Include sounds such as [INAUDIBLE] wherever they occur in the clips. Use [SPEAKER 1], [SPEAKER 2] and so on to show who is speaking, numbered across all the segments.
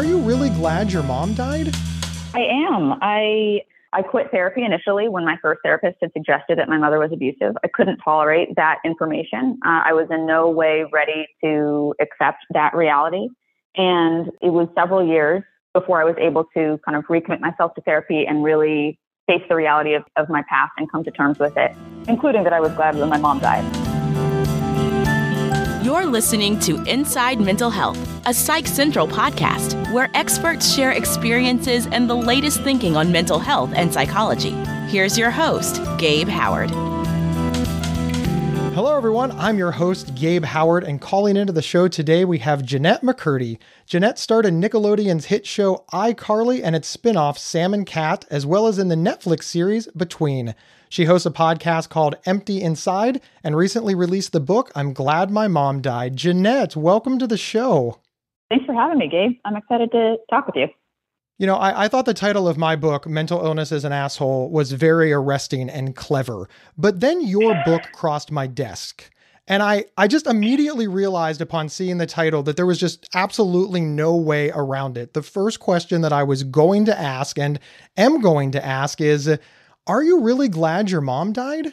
[SPEAKER 1] Are you really glad your mom died?
[SPEAKER 2] I am. I I quit therapy initially when my first therapist had suggested that my mother was abusive. I couldn't tolerate that information. Uh, I was in no way ready to accept that reality. And it was several years before I was able to kind of recommit myself to therapy and really face the reality of, of my past and come to terms with it, including that I was glad when my mom died.
[SPEAKER 3] You're listening to Inside Mental Health, a Psych Central podcast where experts share experiences and the latest thinking on mental health and psychology. Here's your host, Gabe Howard.
[SPEAKER 1] Hello, everyone. I'm your host, Gabe Howard, and calling into the show today, we have Jennette McCurdy. Jennette starred in Nickelodeon's hit show iCarly and its spin off, Sam and Cat, as well as in the Netflix series Between. She hosts a podcast called Empty Inside and recently released the book, I'm Glad My Mom Died. Jennette, welcome to the show.
[SPEAKER 2] Thanks for having me, Gabe. I'm excited to talk with you.
[SPEAKER 1] You know, I, I, thought the title of my book, Mental Illness Is an Asshole, was very arresting and clever. But then your book crossed my desk. And I, I just immediately realized upon seeing the title that there was just absolutely no way around it. The first question that I was going to ask and am going to ask is are you really glad your mom died?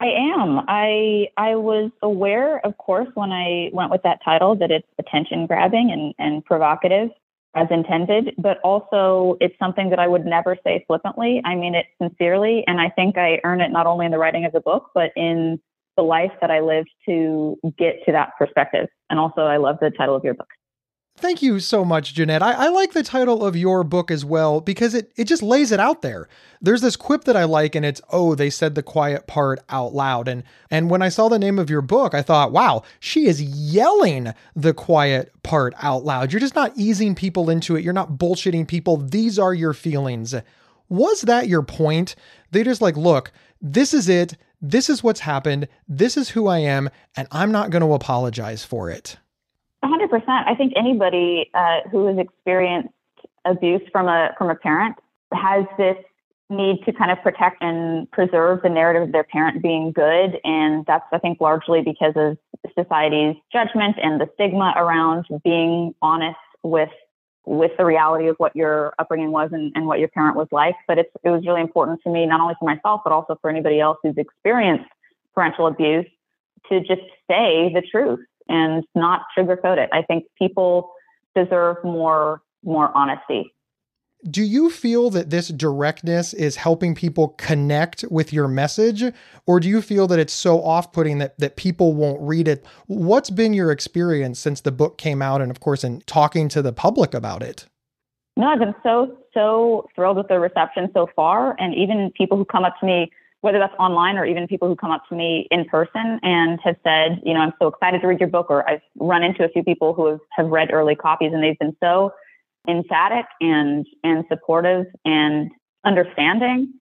[SPEAKER 2] I am. I I was aware, of course, when I went with that title that it's attention grabbing and, and provocative as intended, but also it's something that I would never say flippantly. I mean it sincerely, and I think I earn it not only in the writing of the book, but in the life that I lived to get to that perspective. And also, I love the title of your book.
[SPEAKER 1] Thank you so much, Jennette. I, I, like the title of your book as well because it, it just lays it out there. There's this quip that I like, and it's, oh, they said the quiet part out loud. And and when I saw the name of your book, I thought, wow, she is yelling the quiet part out loud. You're just not easing people into it. You're not bullshitting people. These are your feelings. Was that your point? They just like, look, this is it. This is what's happened. This is who I am, and I'm not going to apologize for it.
[SPEAKER 2] 100%. I think anybody uh, who has experienced abuse from a from a parent has this need to kind of protect and preserve the narrative of their parent being good, and that's I think largely because of society's judgment and the stigma around being honest with with the reality of what your upbringing was and, and what your parent was like. But it's, it was really important to me, not only for myself, but also for anybody else who's experienced parental abuse, to just say the truth and not sugarcoat it. I think people deserve more more honesty.
[SPEAKER 1] Do you feel that this directness is helping people connect with your message or do you feel that it's so off-putting that that people won't read it? What's been your experience since the book came out and of course in talking to the public about it?
[SPEAKER 2] No, I've been so so thrilled with the reception so far and even people who come up to me whether that's online or even people who come up to me in person and have said, you know, I'm so excited to read your book, or I've run into a few people who have, have read early copies and they've been so emphatic and and supportive and understanding.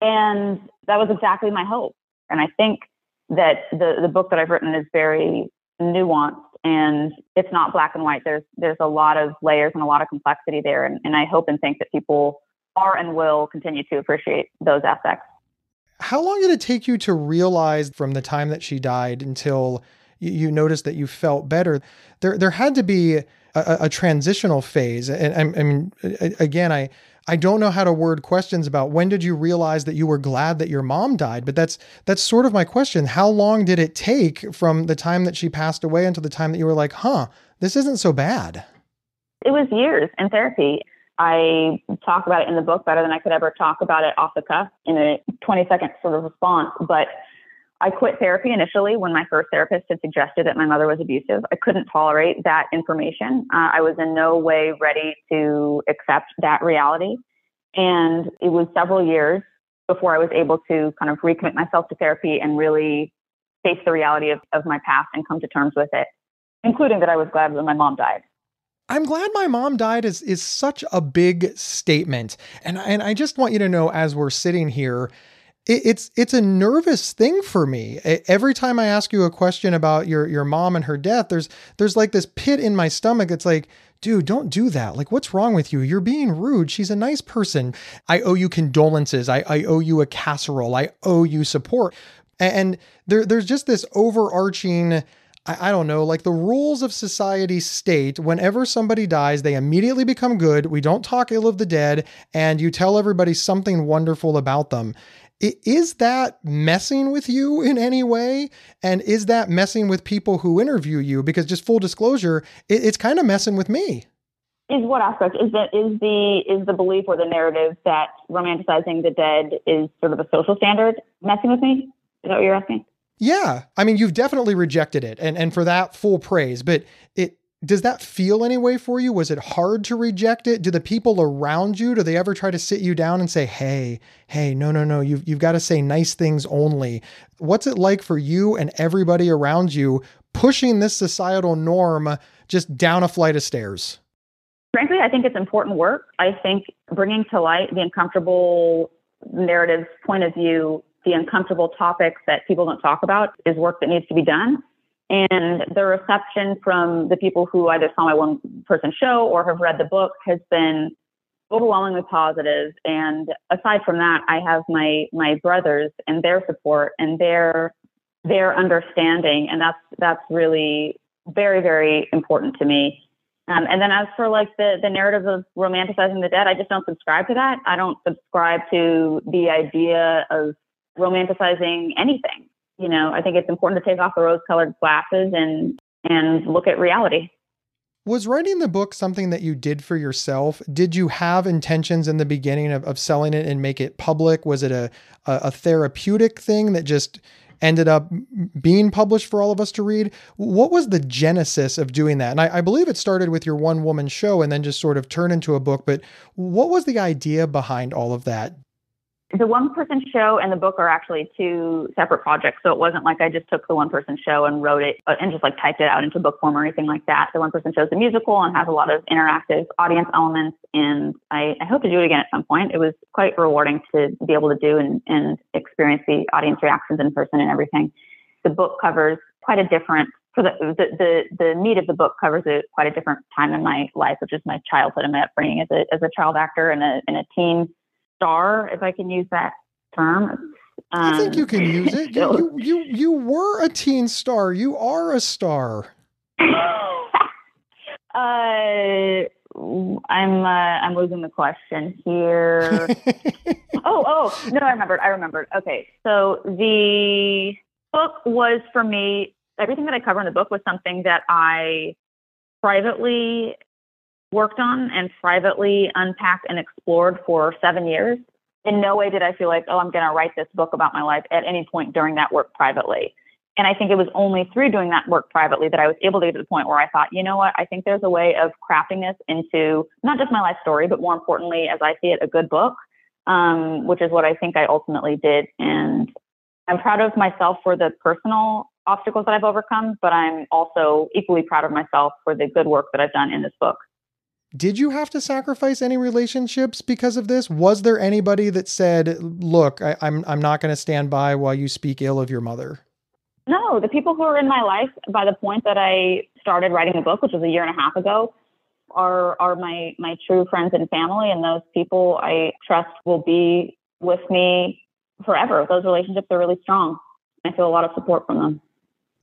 [SPEAKER 2] And that was exactly my hope. And I think that the the book that I've written is very nuanced and it's not black and white. There's there's a lot of layers and a lot of complexity there. And, and I hope and think that people are and will continue to appreciate those aspects.
[SPEAKER 1] How long did it take you to realize from the time that she died until you, noticed that you felt better? There, there had to be a, a transitional phase. And I, I mean, again, I, I don't know how to word questions about when did you realize that you were glad that your mom died, but that's that's sort of my question. How long did it take from the time that she passed away until the time that you were like, "Huh, this isn't so bad?"
[SPEAKER 2] It was years in therapy. I talk about it in the book better than I could ever talk about it off the cuff in a 20 second sort of response. But I quit therapy initially when my first therapist had suggested that my mother was abusive. I couldn't tolerate that information. Uh, I was in no way ready to accept that reality. And it was several years before I was able to kind of recommit myself to therapy and really face the reality of, of my past and come to terms with it, including that I was glad when my mom died.
[SPEAKER 1] I'm glad my mom died is is such a big statement. And and I just want you to know as we're sitting here, it, it's it's a nervous thing for me. Every time I ask you a question about your your mom and her death, there's there's like this pit in my stomach. It's like, dude, don't do that. Like, what's wrong with you? You're being rude. She's a nice person. I owe you condolences. I, I owe you a casserole. I owe you support. And there, there's just this overarching I, I don't know, like the rules of society state whenever somebody dies, they immediately become good. We don't talk ill of the dead, and you tell everybody something wonderful about them. Is that messing with you in any way? And is that messing with people who interview you? Because just full disclosure, it's kind of messing with me.
[SPEAKER 2] Is what aspect is that is the is the belief or the narrative that romanticizing the dead is sort of a social standard messing with me? Is that what you're asking?
[SPEAKER 1] Yeah. I mean, you've definitely rejected it and, and for that full praise, but it does that feel any way for you? Was it hard to reject it? Do the people around you, do they ever try to sit you down and say, hey, hey, no, no, no, you've, you've got to say nice things only? What's it like for you and everybody around you pushing this societal norm just down a flight of stairs?
[SPEAKER 2] Frankly, I think it's important work. I think bringing to light the uncomfortable narrative point of view the uncomfortable topics that people don't talk about is work that needs to be done. And the reception from the people who either saw my one person show or have read the book has been overwhelmingly positive. And aside from that, I have my my brothers and their support and their their understanding, and that's that's really very very important to me. Um, and then as for like the the narrative of romanticizing the dead, I just don't subscribe to that. I don't subscribe to the idea of romanticizing anything. You know, I think it's important to take off the rose colored glasses and and look at reality.
[SPEAKER 1] Was writing the book something that you did for yourself? Did you have intentions in the beginning of, of selling it and make it public? Was it a, a, a therapeutic thing that just ended up being published for all of us to read? What was the genesis of doing that? And I, I believe it started with your one woman show and then just sort of turned into a book. But what was the idea behind all of that?
[SPEAKER 2] The one person show and the book are actually two separate projects. So it wasn't like I just took the one person show and wrote it uh, and just like typed it out into book form or anything like that. The one person show is a musical and has a lot of interactive audience elements. And I, I, hope to do it again at some point. It was quite rewarding to be able to do and, and experience the audience reactions in person and everything. The book covers quite a different for the, the, the, the meat of the book covers a, quite a different time in my life, which is my childhood and my upbringing as a, as a child actor and a, and a teen star, if I can use that term.
[SPEAKER 1] Um, I think you can [LAUGHS] use it. You, you, you, you were a teen star. You are a star. [LAUGHS]
[SPEAKER 2] uh, I'm uh, I'm losing the question here. [LAUGHS] oh oh no, I remembered. I remembered. Okay, so the book was for me. Everything that I cover in the book was something that I privately worked on and privately unpacked and explored for seven years. In no way did I feel like, oh, I'm going to write this book about my life at any point during that work privately. And I think it was only through doing that work privately that I was able to get to the point where I thought, you know what, I think there's a way of crafting this into not just my life story, but more importantly, as I see it, a good book, um, which is what I think I ultimately did. And I'm proud of myself for the personal obstacles that I've overcome, but I'm also equally proud of myself for the good work that I've done in this book.
[SPEAKER 1] Did you have to sacrifice any relationships because of this? Was there anybody that said, "Look, I, I'm I'm not going to stand by while you speak ill of your mother"?
[SPEAKER 2] No, the people who are in my life by the point that I started writing the book, which was a year and a half ago, are are my my true friends and family, and those people I trust will be with me forever. Those relationships are really strong. I feel a lot of support from them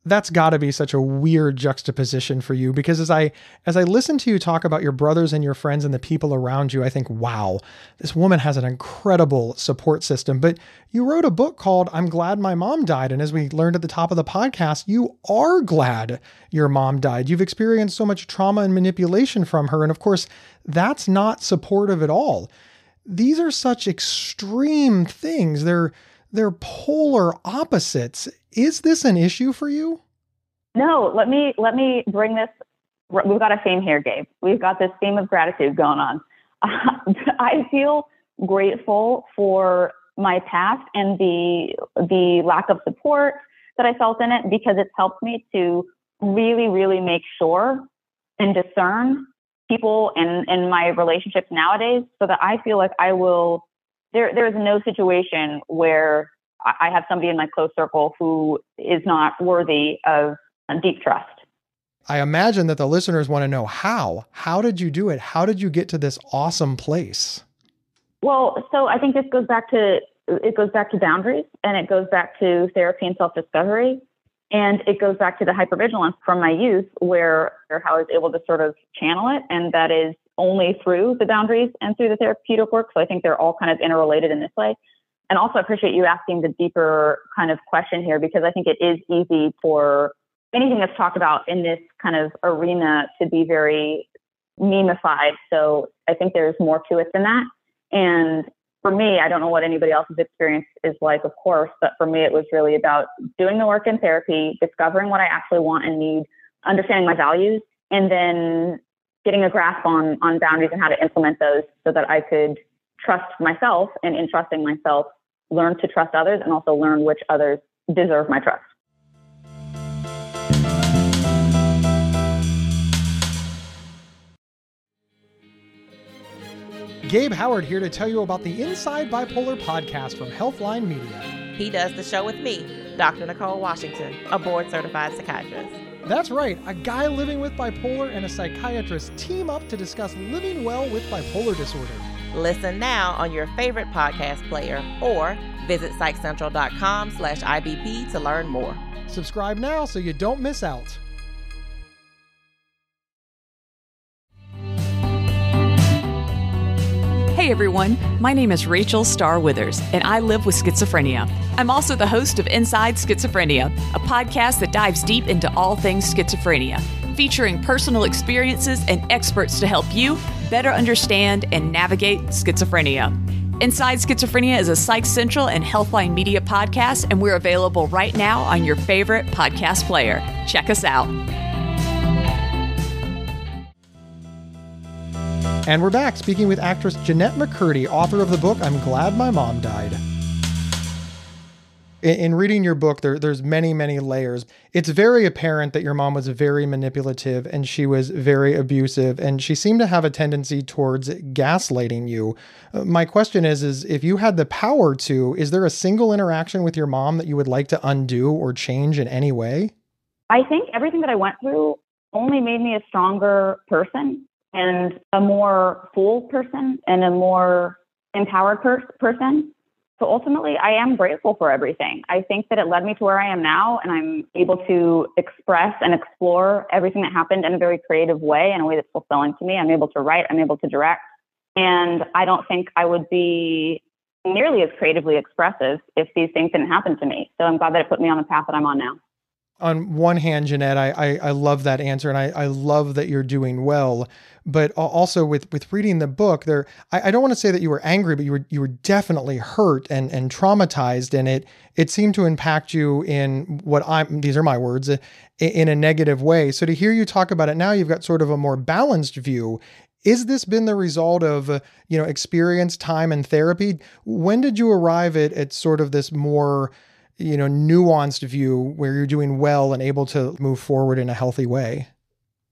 [SPEAKER 1] that's got to be such a weird juxtaposition for you because as I as I listen to you talk about your brothers and your friends and the people around you I think wow this woman has an incredible support system. But you wrote a book called I'm glad my mom died. And as we learned at the top of the podcast you are glad your mom died. You've experienced so much trauma and manipulation from her. And of course that's not supportive at all. These are such extreme things. They're they're polar opposites. Is this an issue for you?
[SPEAKER 2] No, let me let me bring this. We've got a theme here, Gabe. We've got this theme of gratitude going on. [LAUGHS] I feel grateful for my past and the the lack of support that I felt in it because it's helped me to really, really make sure and discern people and in my relationships nowadays so that I feel like I will there there is no situation where I have somebody in my close circle who is not worthy of deep trust.
[SPEAKER 1] I imagine that the listeners want to know how. How did you do it? How did you get to this awesome place?
[SPEAKER 2] Well, so I think this goes back to it goes back to boundaries and it goes back to therapy and self-discovery. And it goes back to the hypervigilance from my youth where how I was able to sort of channel it. And that is only through the boundaries and through the therapeutic work. So I think they're all kind of interrelated in this way. And also I appreciate you asking the deeper kind of question here because I think it is easy for anything that's talked about in this kind of arena to be very memeified. So I think there's more to it than that. And for me, I don't know what anybody else's experience is like, of course, but for me, it was really about doing the work in therapy, discovering what I actually want and need, understanding my values, and then getting a grasp on, on boundaries and how to implement those so that I could trust myself and in trusting myself, learn to trust others and also learn which others deserve my trust.
[SPEAKER 1] Gabe Howard here to tell you about the Inside Bipolar podcast from Healthline Media.
[SPEAKER 4] He does the show with me, Dr. Nicole Washington, a board certified psychiatrist.
[SPEAKER 1] That's right, a guy living with bipolar and a psychiatrist team up to discuss living well with bipolar disorder.
[SPEAKER 4] Listen now on your favorite podcast player or visit psychcentral.com slash IBP to learn more.
[SPEAKER 1] Subscribe now so you don't miss out.
[SPEAKER 5] Hey everyone, my name is Rachel Star Withers, and I live with schizophrenia. I'm also the host of Inside Schizophrenia, a podcast that dives deep into all things schizophrenia, featuring personal experiences and experts to help you better understand and navigate schizophrenia. Inside Schizophrenia is a Psych Central and Healthline Media podcast, and we're available right now on your favorite podcast player. Check us out.
[SPEAKER 1] And we're back speaking with actress Jennette McCurdy, author of the book I'm Glad My Mom Died. In, in reading your book, there, there's many, many layers. It's very apparent that your mom was very manipulative and she was very abusive, and she seemed to have a tendency towards gaslighting you. Uh, my question is, is if you had the power to, is there a single interaction with your mom that you would like to undo or change in any way?
[SPEAKER 2] I think everything that I went through only made me a stronger person and a more full person and a more empowered per- person. So ultimately, I am grateful for everything. I think that it led me to where I am now, and I'm able to express and explore everything that happened in a very creative way, in a way that's fulfilling to me. I'm able to write, I'm able to direct, and I don't think I would be nearly as creatively expressive if these things didn't happen to me. So I'm glad that it put me on the path that I'm on now
[SPEAKER 1] on one hand, Jennette, I, I, I love that answer and I, I love that you're doing well. But also with with reading the book, there I, I don't want to say that you were angry, but you were you were definitely hurt and and traumatized, and it it seemed to impact you in what I'm these are my words in a negative way. So to hear you talk about it now, you've got sort of a more balanced view. Is this been the result of uh, you know experience, time, and therapy? When did you arrive at at sort of this more you know, nuanced view where you're doing well and able to move forward in a healthy way?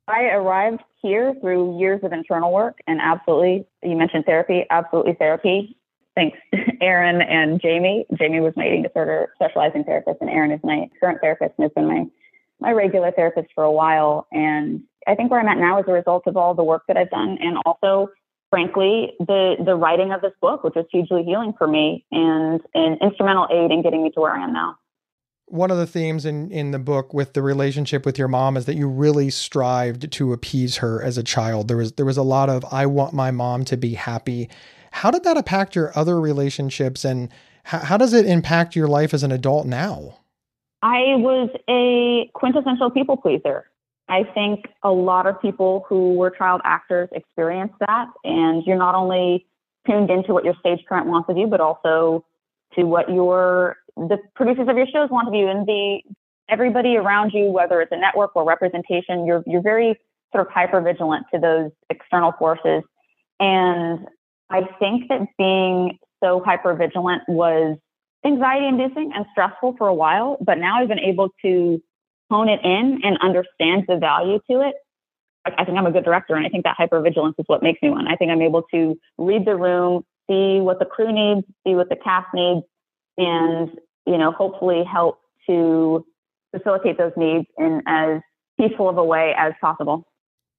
[SPEAKER 2] I arrived here through years of internal work and absolutely, you mentioned therapy, absolutely therapy. Thanks, [LAUGHS] Aaron and Jamie. Jamie was my eating disorder specializing therapist, and Aaron is my current therapist and has been my, my regular therapist for a while. And I think where I'm at now is a result of all the work that I've done and also frankly, the the writing of this book, which was hugely healing for me and an instrumental aid in getting me to where I am now.
[SPEAKER 1] One of the themes in, in the book with the relationship with your mom is that you really strived to appease her as a child. There was there was a lot of I want my mom to be happy. How did that impact your other relationships and how, how does it impact your life as an adult now?
[SPEAKER 2] I was a quintessential people pleaser. I think a lot of people who were child actors experience that, and you're not only tuned into what your stage current wants of you, but also to what your the producers of your shows want of you, and the everybody around you, whether it's a network or representation, you're you're very sort of hyper vigilant to those external forces, and I think that being so hyper vigilant was anxiety inducing and stressful for a while, but now I've been able to hone it in and understand the value to it, I think I'm a good director. And I think that hypervigilance is what makes me one. I think I'm able to read the room, see what the crew needs, see what the cast needs, and, you know, hopefully help to facilitate those needs in as peaceful of a way as possible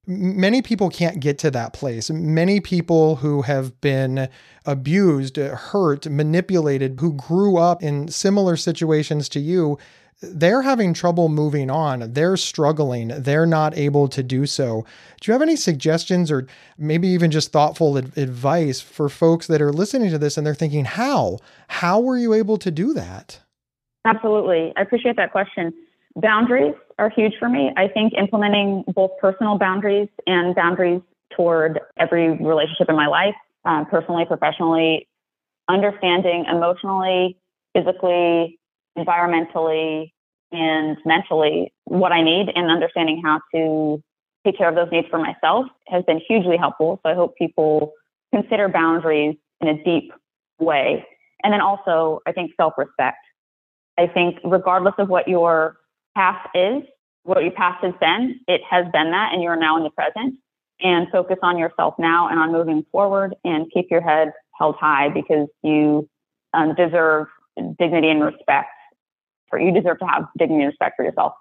[SPEAKER 1] many people can't get to that place. Many people who have been abused, hurt, manipulated, who grew up in similar situations to you, they're having trouble moving on. They're struggling. They're not able to do so. Do you have any suggestions or maybe even just thoughtful ad- advice for folks that are listening to this and they're thinking, how? How were you able to do that?
[SPEAKER 2] Absolutely. I appreciate that question. Boundaries are huge for me. I think implementing both personal boundaries and boundaries toward every relationship in my life, uh, personally, professionally, understanding emotionally, physically, environmentally, and mentally what I need and understanding how to take care of those needs for myself has been hugely helpful. So I hope people consider boundaries in a deep way. And then also, I think self respect. I think, regardless of what your past is, what your past has been, it has been that, and you're now in the present. And focus on yourself now and on moving forward and keep your head held high because you um, deserve dignity and respect. For you deserve to have dignity and respect for yourself.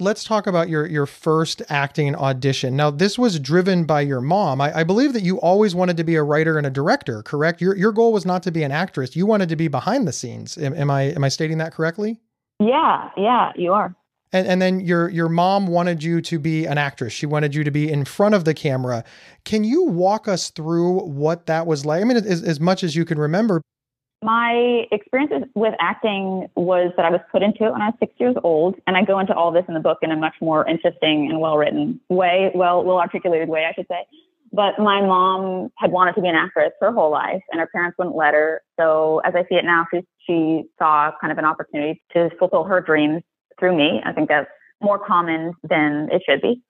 [SPEAKER 1] Let's talk about your your first acting audition. Now, this was driven by your mom. I, I, believe that you always wanted to be a writer and a director, correct? Your your goal was not to be an actress. You wanted to be behind the scenes. Am, am I am I stating that correctly?
[SPEAKER 2] Yeah, yeah, you are.
[SPEAKER 1] And, and then your your mom wanted you to be an actress. She wanted you to be in front of the camera. Can you walk us through what that was like? I mean, as, as much as you can remember.
[SPEAKER 2] My experience with acting was that I was put into it when I was six years old, and I go into all this in the book in a much more interesting and well written way, well well articulated way, I should say. But my mom had wanted to be an actress her whole life, and her parents wouldn't let her. So, as I see it now, she she saw kind of an opportunity to fulfill her dreams through me. I think that's more common than it should be.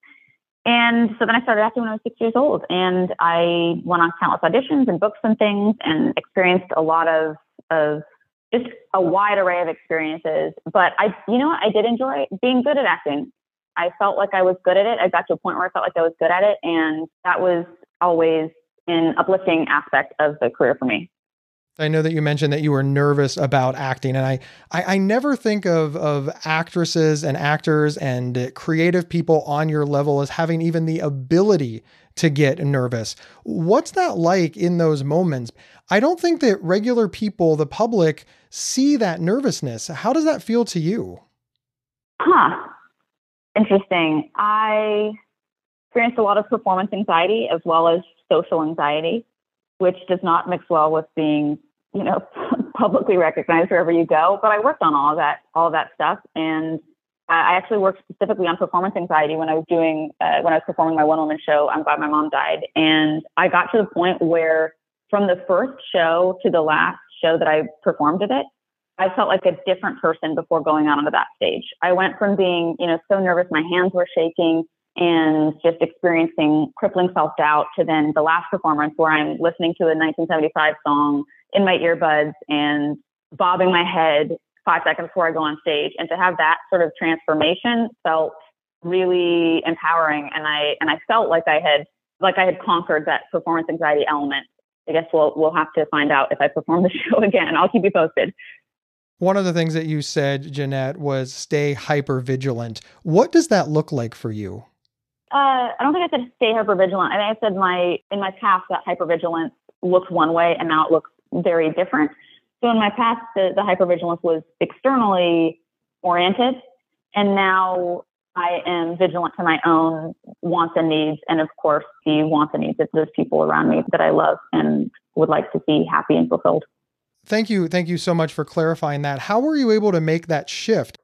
[SPEAKER 2] And so then I started acting when I was six years old, and I went on countless auditions and books and things, and experienced a lot of of just a wide array of experiences. But I, you know, what? I did enjoy being good at acting. I felt like I was good at it. I got to a point where I felt like I was good at it, and that was always an uplifting aspect of the career for me.
[SPEAKER 1] I know that you mentioned that you were nervous about acting, and I, I, I, never think of of actresses and actors and creative people on your level as having even the ability to get nervous. What's that like in those moments? I don't think that regular people, the public, see that nervousness. How does that feel to you?
[SPEAKER 2] Huh. Interesting. I experienced a lot of performance anxiety as well as social anxiety which does not mix well with being, you know, [LAUGHS] publicly recognized wherever you go. But I worked on all that, all that stuff, and I actually worked specifically on performance anxiety when I was doing uh, when I was performing my one woman show. I'm glad my mom died, and I got to the point where from the first show to the last show that I performed with it, I felt like a different person before going out onto that stage. I went from being, you know, so nervous, my hands were shaking, and just experiencing crippling self doubt to then the last performance where I'm listening to a 1975 song in my earbuds and bobbing my head five seconds before I go on stage. And to have that sort of transformation felt really empowering. And I, and I felt like I had, like I had conquered that performance anxiety element. I guess we'll, we'll have to find out if I perform the [LAUGHS] show again. I'll keep you posted.
[SPEAKER 1] One of the things that you said, Jennette, was stay hyper vigilant. What does that look like for you?
[SPEAKER 2] Uh, I don't think I said stay hyper vigilant. I think I said my in my past that hypervigilance looked one way and now it looks very different. So in my past, the, the hypervigilance was externally oriented, and now I am vigilant to my own wants and needs, and of course the wants and needs of those people around me that I love and would like to see happy and fulfilled.
[SPEAKER 1] Thank you, thank you so much for clarifying that. How were you able to make that shift?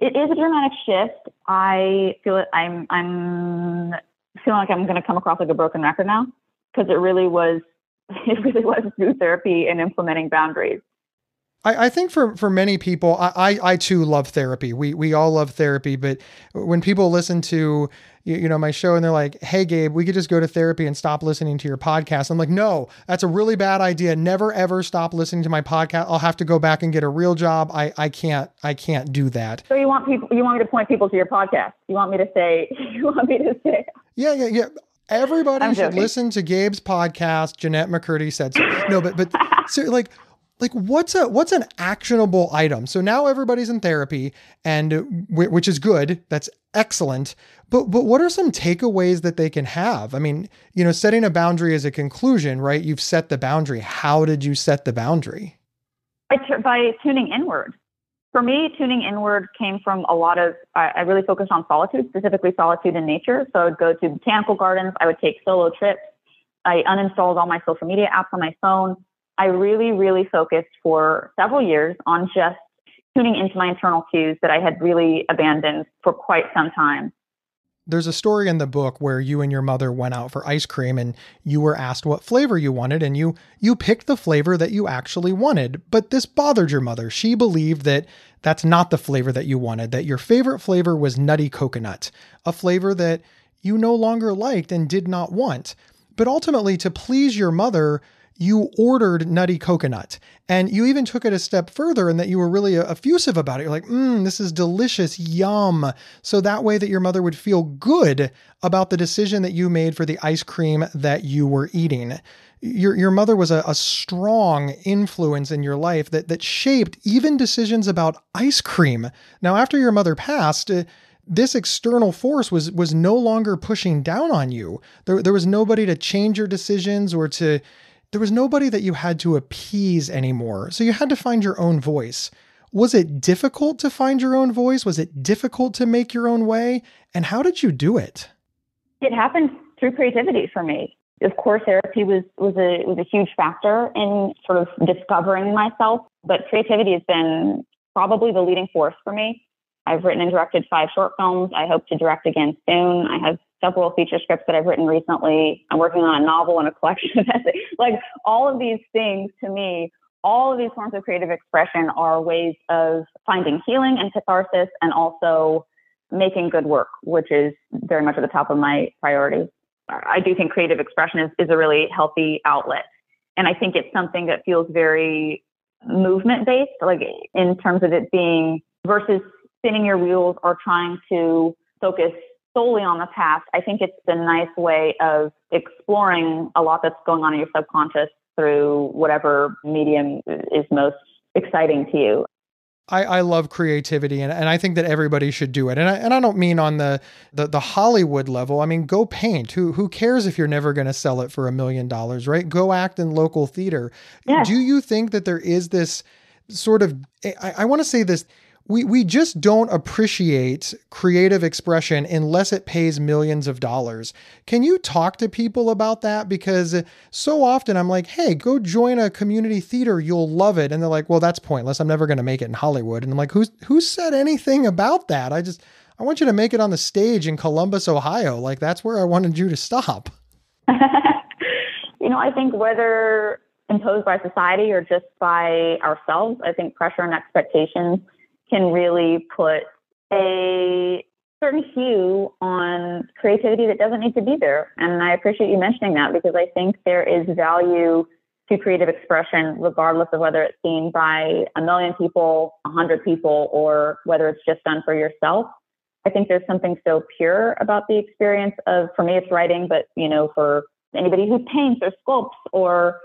[SPEAKER 2] it is a dramatic shift. I feel it. I'm I'm feeling like I'm going to come across like a broken record now because it really was [LAUGHS] it really was through therapy and implementing boundaries.
[SPEAKER 1] I, I think for, for many people, I, I, I too love therapy. We we all love therapy, but when people listen to you, you know, my show and they're like, hey, Gabe, we could just go to therapy and stop listening to your podcast. I'm like, no, that's a really bad idea. Never ever stop listening to my podcast. I'll have to go back and get a real job. I, I can't, I can't do that.
[SPEAKER 2] So you want people, you want me to point people to your podcast? You want me to say, [LAUGHS] you want me to say?
[SPEAKER 1] Yeah, yeah, yeah. Everybody I'm should joking. listen to Gabe's podcast. Jennette McCurdy said so. No, but, but [LAUGHS] so like, like what's a what's an actionable item? So now everybody's in therapy and which is good. That's excellent. But but what are some takeaways that they can have? I mean you know setting a boundary is a conclusion right? You've set the boundary. How did you set the boundary?
[SPEAKER 2] By, by tuning inward For me, tuning inward came from a lot of, I, I really focused on solitude, specifically solitude in nature. So I would go to botanical gardens. I would take solo trips. I uninstalled all my social media apps on my phone. I really, really focused for several years on just tuning into my internal cues that I had really abandoned for quite some time.
[SPEAKER 1] There's a story in the book where you and your mother went out for ice cream and you were asked what flavor you wanted and you you picked the flavor that you actually wanted. But this bothered your mother. She believed that that's not the flavor that you wanted, that your favorite flavor was nutty coconut, a flavor that you no longer liked and did not want. But ultimately to please your mother, you ordered nutty coconut and you even took it a step further in that you were really effusive about it. You're like, mmm, this is delicious, yum. So that way that your mother would feel good about the decision that you made for the ice cream that you were eating. Your, your mother was a, a strong influence in your life that, that shaped even decisions about ice cream. Now, after your mother passed, uh, this external force was was no longer pushing down on you. There, there was nobody to change your decisions or to there was nobody that you had to appease anymore. So you had to find your own voice. Was it difficult to find your own voice? Was it difficult to make your own way? And how did you do it?
[SPEAKER 2] It happened through creativity for me. Of course, therapy was, was a was a huge factor in sort of discovering myself, but creativity has been probably the leading force for me. I've written and directed five short films. I hope to direct again soon. I have several feature scripts that I've written recently. I'm working on a novel and a collection of essays. [LAUGHS] Like all of these things to me, all of these forms of creative expression are ways of finding healing and catharsis and also making good work, which is very much at the top of my priorities. I do think creative expression is, is a really healthy outlet. And I think it's something that feels very movement based, like in terms of it being versus spinning your wheels or trying to focus solely on the past, I think it's a nice way of exploring a lot that's going on in your subconscious through whatever medium is most exciting to you.
[SPEAKER 1] I, I love creativity and, and I think that everybody should do it. And I, and I don't mean on the, the, the Hollywood level. I mean, go paint. Who, who cares if you're never going to sell it for a million dollars, right? Go act in local theater. Yes. Do you think that there is this sort of, I, I want to say this, we we just don't appreciate creative expression unless it pays millions of dollars. Can you talk to people about that because so often I'm like, "Hey, go join a community theater, you'll love it." And they're like, "Well, that's pointless. I'm never going to make it in Hollywood." And I'm like, "Who's who said anything about that? I just I want you to make it on the stage in Columbus, Ohio. Like that's where I wanted you to stop." [LAUGHS]
[SPEAKER 2] you know, I think whether imposed by society or just by ourselves, I think pressure and expectations can really put a certain hue on creativity that doesn't need to be there. And I appreciate you mentioning that because I think there is value to creative expression, regardless of whether it's seen by a million people, a hundred people, or whether it's just done for yourself. I think there's something so pure about the experience of, for me, it's writing, but you know, for anybody who paints or sculpts or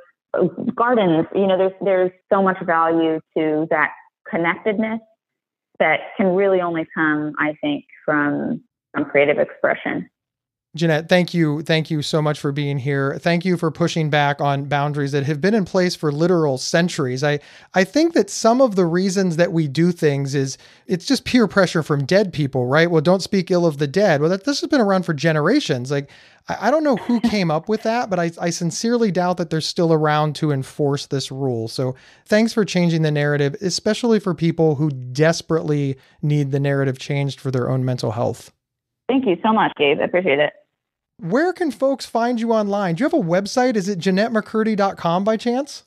[SPEAKER 2] gardens, you know, there's there's so much value to that connectedness that can really only come, I think, from from creative expression.
[SPEAKER 1] Jennette, thank you. Thank you so much for being here. Thank you for pushing back on boundaries that have been in place for literal centuries. I, I think that some of the reasons that we do things is it's just peer pressure from dead people, right? Well, don't speak ill of the dead. Well, that this has been around for generations. Like, I, I don't know who [LAUGHS] came up with that, but I, I sincerely doubt that they're still around to enforce this rule. So thanks for changing the narrative, especially for people who desperately need the narrative changed for their own mental health.
[SPEAKER 2] Thank you so much, Gabe. I appreciate it.
[SPEAKER 1] Where can folks find you online? Do you have a website? Is it JennetteMcCurdy.com by chance?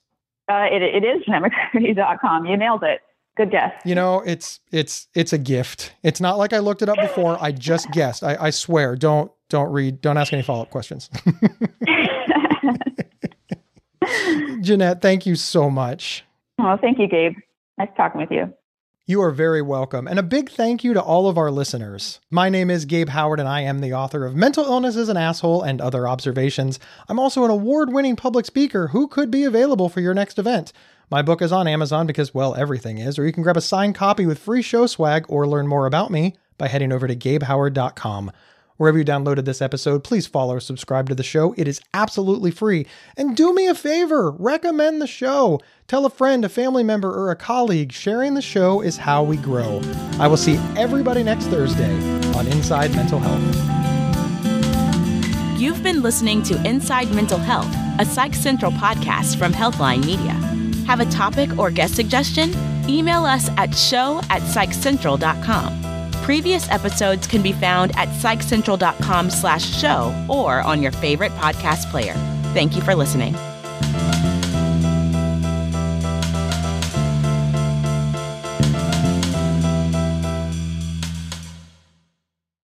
[SPEAKER 2] Uh, it, it is JennetteMcCurdy.com. You nailed it. Good guess.
[SPEAKER 1] You know, it's it's it's a gift. It's not like I looked it up before. I just guessed. I, I swear. Don't don't read. Don't ask any follow up questions. [LAUGHS] [LAUGHS] Jennette, thank you so much.
[SPEAKER 2] Oh, thank you, Gabe. Nice talking with you.
[SPEAKER 1] You are very welcome. And a big thank you to all of our listeners. My name is Gabe Howard, and I am the author of Mental Illness is an Asshole and Other Observations. I'm also an award winning public speaker who could be available for your next event. My book is on Amazon because, well, everything is, or you can grab a signed copy with free show swag or learn more about me by heading over to gabehoward.com. Wherever you downloaded this episode, please follow or subscribe to the show. It is absolutely free. And do me a favor, recommend the show. Tell a friend, a family member, or a colleague. Sharing the show is how we grow. I will see everybody next Thursday on Inside Mental Health.
[SPEAKER 3] You've been listening to Inside Mental Health, a Psych Central podcast from Healthline Media. Have a topic or guest suggestion? Email us at show at psychcentral.com. Previous episodes can be found at psychcentral.com slash show or on your favorite podcast player. Thank you for listening.